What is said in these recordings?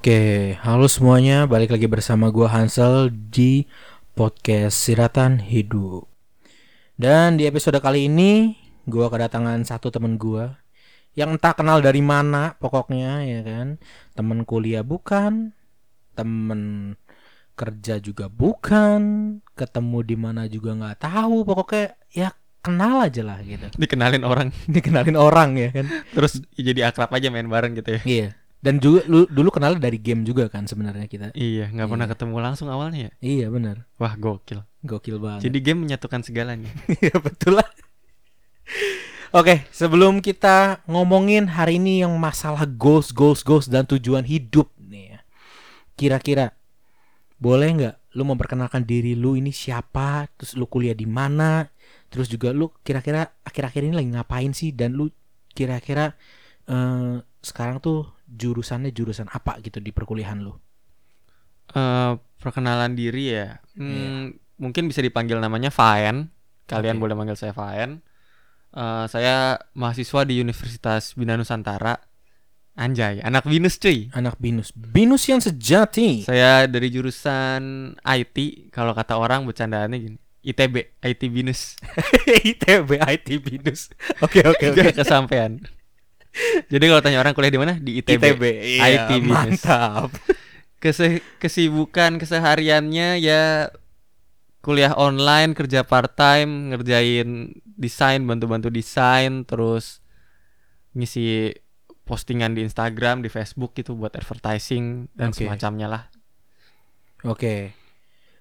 Oke, halo semuanya, balik lagi bersama gua Hansel di podcast Siratan Hidup. Dan di episode kali ini gua kedatangan satu temen gua yang entah kenal dari mana pokoknya ya kan. Temen kuliah bukan, temen kerja juga bukan, ketemu di mana juga nggak tahu, pokoknya ya kenal aja lah gitu. dikenalin orang Dikenalin orang ya kan. terus jadi akrab aja main bareng gitu ya Iya. Dan juga lu dulu kenal dari game juga kan sebenarnya kita. iya nggak pernah Iya. ketemu langsung awalnya ya Iya benar. wah gokil Gokil banget. jadi game menyatukan segalanya Iya betul lah. Oke, sebelum kita ngomongin hari ini yang masalah goals, goals, goals dan tujuan hidup nih ya. Kira-kira boleh nggak lu memperkenalkan diri lu ini siapa, terus lu kuliah di mana, terus juga lu kira-kira akhir-akhir ini lagi ngapain sih dan lu kira-kira eh, sekarang tuh jurusannya jurusan apa gitu di perkuliahan lu? Eh, perkenalan diri ya Hmm, Iya. mungkin bisa dipanggil namanya Faen kalian Oke. boleh manggil saya Faen Eh, saya mahasiswa di Universitas Bina Nusantara anjay anak binus cuy Anak binus, binus yang sejati. saya dari jurusan IT kalau kata orang bercandaannya gini ITB IT binus ITB IT binus. Oke oke oke. Kesampaian. Jadi kalau tanya orang kuliah di mana? Di ITB. ITB, iya, IT business. mantap. Kese- kesibukan kesehariannya ya kuliah online, kerja part time, ngerjain desain, bantu-bantu desain, terus ngisi postingan di Instagram, di Facebook gitu buat advertising dan Oke. semacamnya lah. Oke.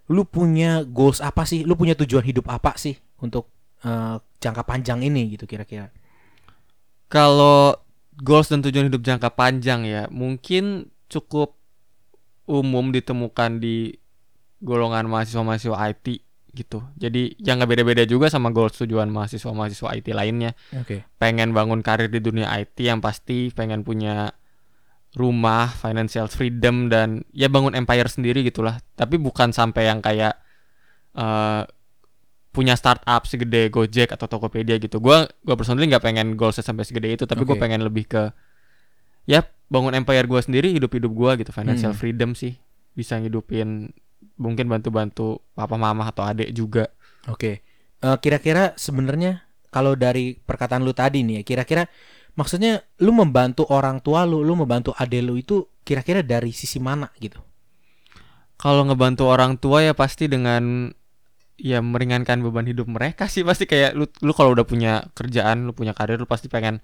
Lu punya goals apa sih? Lu punya tujuan hidup apa sih untuk eh, jangka panjang ini gitu kira-kira? Kalau goals dan tujuan hidup jangka panjang ya, mungkin cukup umum ditemukan di golongan mahasiswa-mahasiswa IT gitu. Jadi yang nggak beda-beda juga sama goals tujuan mahasiswa-mahasiswa IT lainnya. Oke. Pengen bangun karir di dunia IT yang pasti pengen punya rumah, financial freedom dan ya bangun empire sendiri gitulah. Tapi bukan sampai yang kayak eh punya startup segede Gojek atau Tokopedia gitu. Gua gua personally nggak pengen goalsnya sampai segede itu, tapi gue Oke. pengen lebih ke ya bangun empire gua sendiri, hidup-hidup gua gitu, financial Hmm. freedom sih. Bisa ngidupin mungkin bantu-bantu papa mama atau adik juga. Oke. Eh, kira-kira sebenarnya kalau dari perkataan lu tadi nih ya, kira-kira maksudnya lu membantu orang tua lu, lu membantu ade lu itu kira-kira dari sisi mana gitu? Kalau ngebantu orang tua ya pasti dengan ya meringankan beban hidup mereka sih pasti kayak lu lu kalau udah punya kerjaan, lu punya karir, lu pasti pengen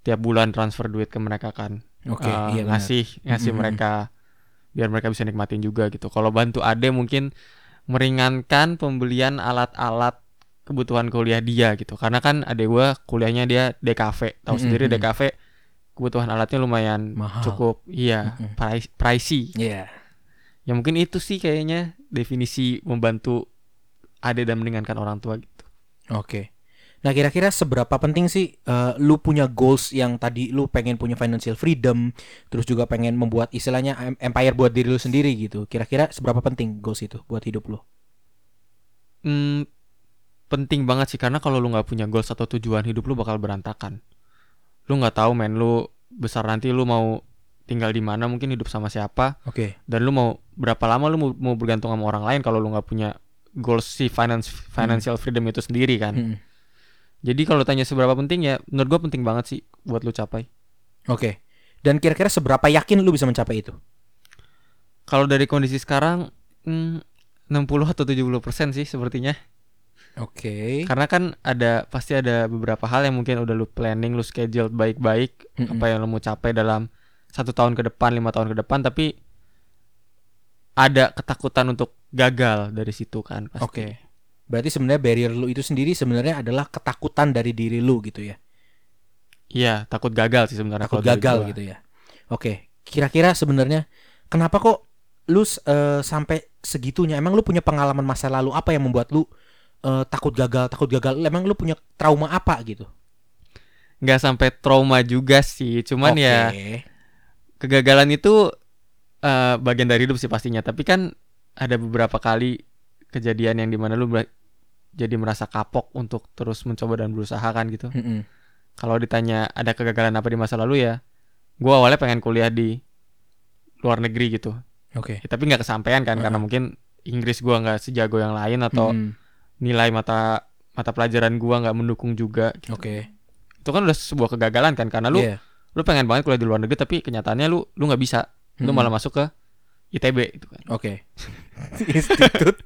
tiap bulan transfer duit ke mereka kan. Oke, Eh, iya ngasih ngasih Mm-mm. mereka biar mereka bisa nikmatin juga gitu. Kalau bantu ade mungkin meringankan pembelian alat-alat kebutuhan kuliah dia gitu. Karena kan ade gua kuliahnya dia DKV. Tahu sendiri Mm-mm. DKV kebutuhan alatnya lumayan Mahal. cukup iya Mm-mm. price, pricey. Iya. Ya mungkin itu sih kayaknya definisi membantu ade dan meringankan orang tua gitu. Oke. Nah, kira-kira seberapa penting sih eh, lu punya goals yang tadi lu pengen punya financial freedom, terus juga pengen membuat istilahnya em- empire buat diri lu sendiri gitu. Kira-kira seberapa penting goals itu buat hidup lu? Hmm, penting banget sih karena kalau lu nggak punya goals atau tujuan hidup lu bakal berantakan. Lu nggak tahu men lu besar nanti lu mau tinggal di mana mungkin hidup sama siapa Oke. dan lu mau berapa lama lu mau, mau bergantung sama orang lain kalau lu nggak punya goals si finance financial freedom itu sendiri kan. Mm-mm. Jadi kalau tanya seberapa penting ya menurut gua penting banget sih buat lu capai. Oke. Dan kira-kira seberapa yakin lu bisa mencapai itu? Kalau dari kondisi sekarang hmm, 60 atau 70% sih sepertinya. Oke. Karena kan ada pasti ada beberapa hal yang mungkin udah lu planning, lu schedule baik-baik Mm-mm. apa yang lu mau capai dalam satu tahun ke depan, lima tahun ke depan, tapi ada ketakutan untuk gagal dari situ kan pasti. Oke. Berarti sebenarnya barrier lu itu sendiri sebenarnya adalah ketakutan dari diri lu gitu ya. Iya, takut gagal sih sebenarnya Takut gagal gitu ya. Oke. Kira-kira sebenarnya kenapa kok lu eh, sampai segitunya? Emang lu punya pengalaman masa lalu apa yang membuat lu eh, takut gagal, takut gagal? Emang lu punya trauma apa gitu? Nggak sampai trauma juga sih, cuman Oke. ya kegagalan itu eh, bagian dari hidup sih pastinya. Tapi kan ada beberapa kali kejadian yang di mana lu jadi merasa kapok untuk terus mencoba dan berusaha kan gitu. Mm-mm. Kalau ditanya ada kegagalan apa di masa lalu ya, gua awalnya pengen kuliah di luar negeri gitu. Oke. Ya, tapi nggak kesampaian kan karena Heeh. mungkin Inggris gua nggak sejago yang lain atau Mm, nilai mata mata pelajaran gua nggak mendukung juga. gitu. Oke. Itu kan udah sebuah kegagalan kan karena lu Iya. lu pengen banget kuliah di luar negeri tapi kenyataannya lu lu nggak bisa. Lu Mm. malah masuk ke ITB itu kan. Oke. Institut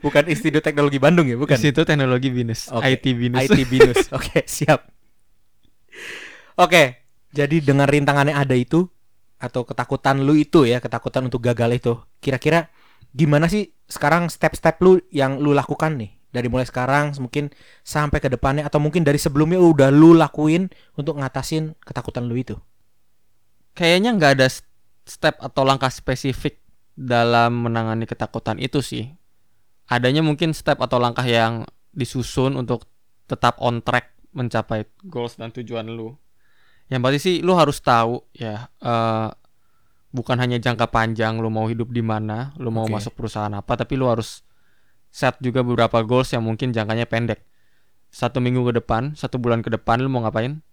Bukan Institut Teknologi Bandung ya, bukan. Di situ teknologi binus, Oke. IT binus. IT Binus. Oke, siap. Oke, jadi dengan rintangannya ada itu atau ketakutan lu itu ya, ketakutan untuk gagal itu. Kira-kira gimana sih sekarang step-step lu yang lu lakukan nih? Dari mulai sekarang mungkin sampai ke depannya atau mungkin dari sebelumnya udah lu lakuin untuk ngatasin ketakutan lu itu. Kayaknya nggak ada step atau langkah spesifik dalam menangani ketakutan itu sih. Adanya mungkin step atau langkah yang disusun untuk tetap on track mencapai goals dan tujuan lu. Yang pasti sih lu harus tahu ya eh, bukan hanya jangka panjang lu mau hidup di mana, lu mau Oke. masuk perusahaan apa, tapi lu harus set juga beberapa goals yang mungkin jangkanya pendek. Satu minggu ke depan, satu bulan ke depan lu mau ngapain?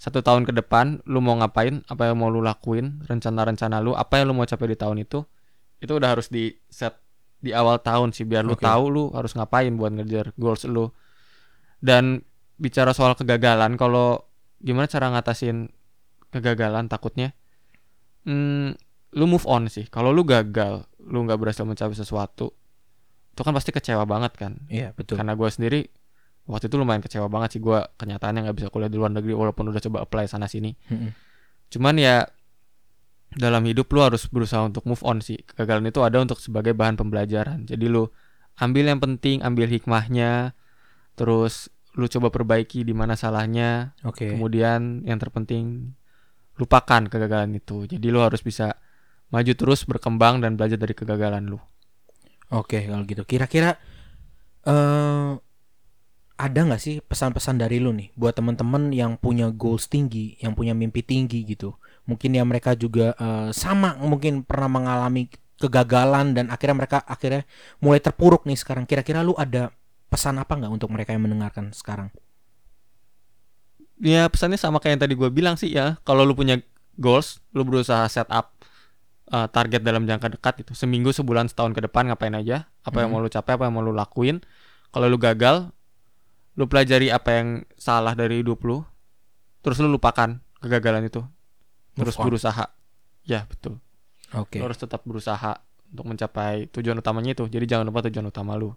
Satu tahun ke depan lu mau ngapain? Apa yang mau lu lakuin? Rencana-rencana lu, apa yang lu mau capai di tahun itu? Itu udah harus di set di awal tahun sih biar lu Oke. tahu lu harus ngapain buat ngejar goals lu. Dan bicara soal kegagalan, kalau gimana cara ngatasin kegagalan takutnya? Hmm, lu move on sih. Kalau lu gagal, lu nggak berhasil mencapai sesuatu, itu kan pasti kecewa banget kan. Iya, betul. Karena gue sendiri waktu itu lumayan kecewa banget sih gue kenyataannya nggak bisa kuliah di luar negeri walaupun udah coba apply sana sini. Mm-mm. Cuman ya dalam hidup lu harus berusaha untuk move on sih. Kegagalan itu ada untuk sebagai bahan pembelajaran. Jadi lu ambil yang penting, ambil hikmahnya, terus lu coba perbaiki di mana salahnya. Oke. Kemudian yang terpenting lupakan kegagalan itu. Jadi lu harus bisa maju terus berkembang dan belajar dari kegagalan lu. Oke, kalau gitu. Kira-kira eh ada nggak sih pesan-pesan dari lu nih buat teman-teman yang punya goals tinggi, yang punya mimpi tinggi gitu? Mungkin ya mereka juga eh, sama mungkin pernah mengalami kegagalan dan akhirnya mereka akhirnya mulai terpuruk nih sekarang. Kira-kira lu ada pesan apa nggak untuk mereka yang mendengarkan sekarang? Ya pesannya sama kayak yang tadi gue bilang sih ya. Kalau lu punya goals, lu berusaha set up uh, target dalam jangka dekat itu. Seminggu, sebulan, setahun ke depan ngapain aja. Apa yang Mhm. mau lu capai, apa yang mau lu lakuin. Kalau lu gagal, lu pelajari apa yang salah dari hidup lu. Terus lu lupakan kegagalan itu. Terus berusaha. Ya betul. Oke. Lu harus tetap berusaha untuk mencapai tujuan utamanya itu. Jadi jangan lupa tujuan utama lu.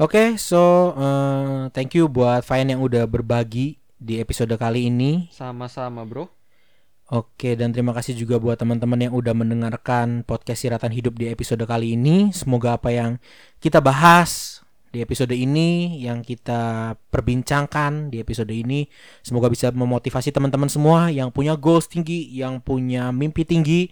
Oke, so eh, thank you buat Fayan yang udah berbagi di episode kali ini. Sama-sama bro. Oke, dan terima kasih juga buat teman-teman yang udah mendengarkan podcast Siratan Hidup di episode kali ini. Semoga apa yang kita bahas di episode ini, yang kita perbincangkan di episode ini, semoga bisa memotivasi teman-teman semua yang punya goals tinggi, yang punya mimpi tinggi,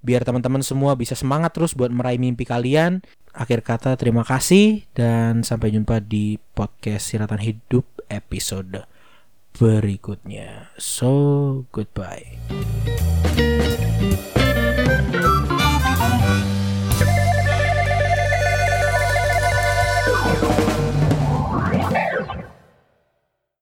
biar teman-teman semua bisa semangat terus buat meraih mimpi kalian. Akhir kata, terima kasih dan sampai jumpa di podcast Siratan Hidup episode berikutnya. So, goodbye.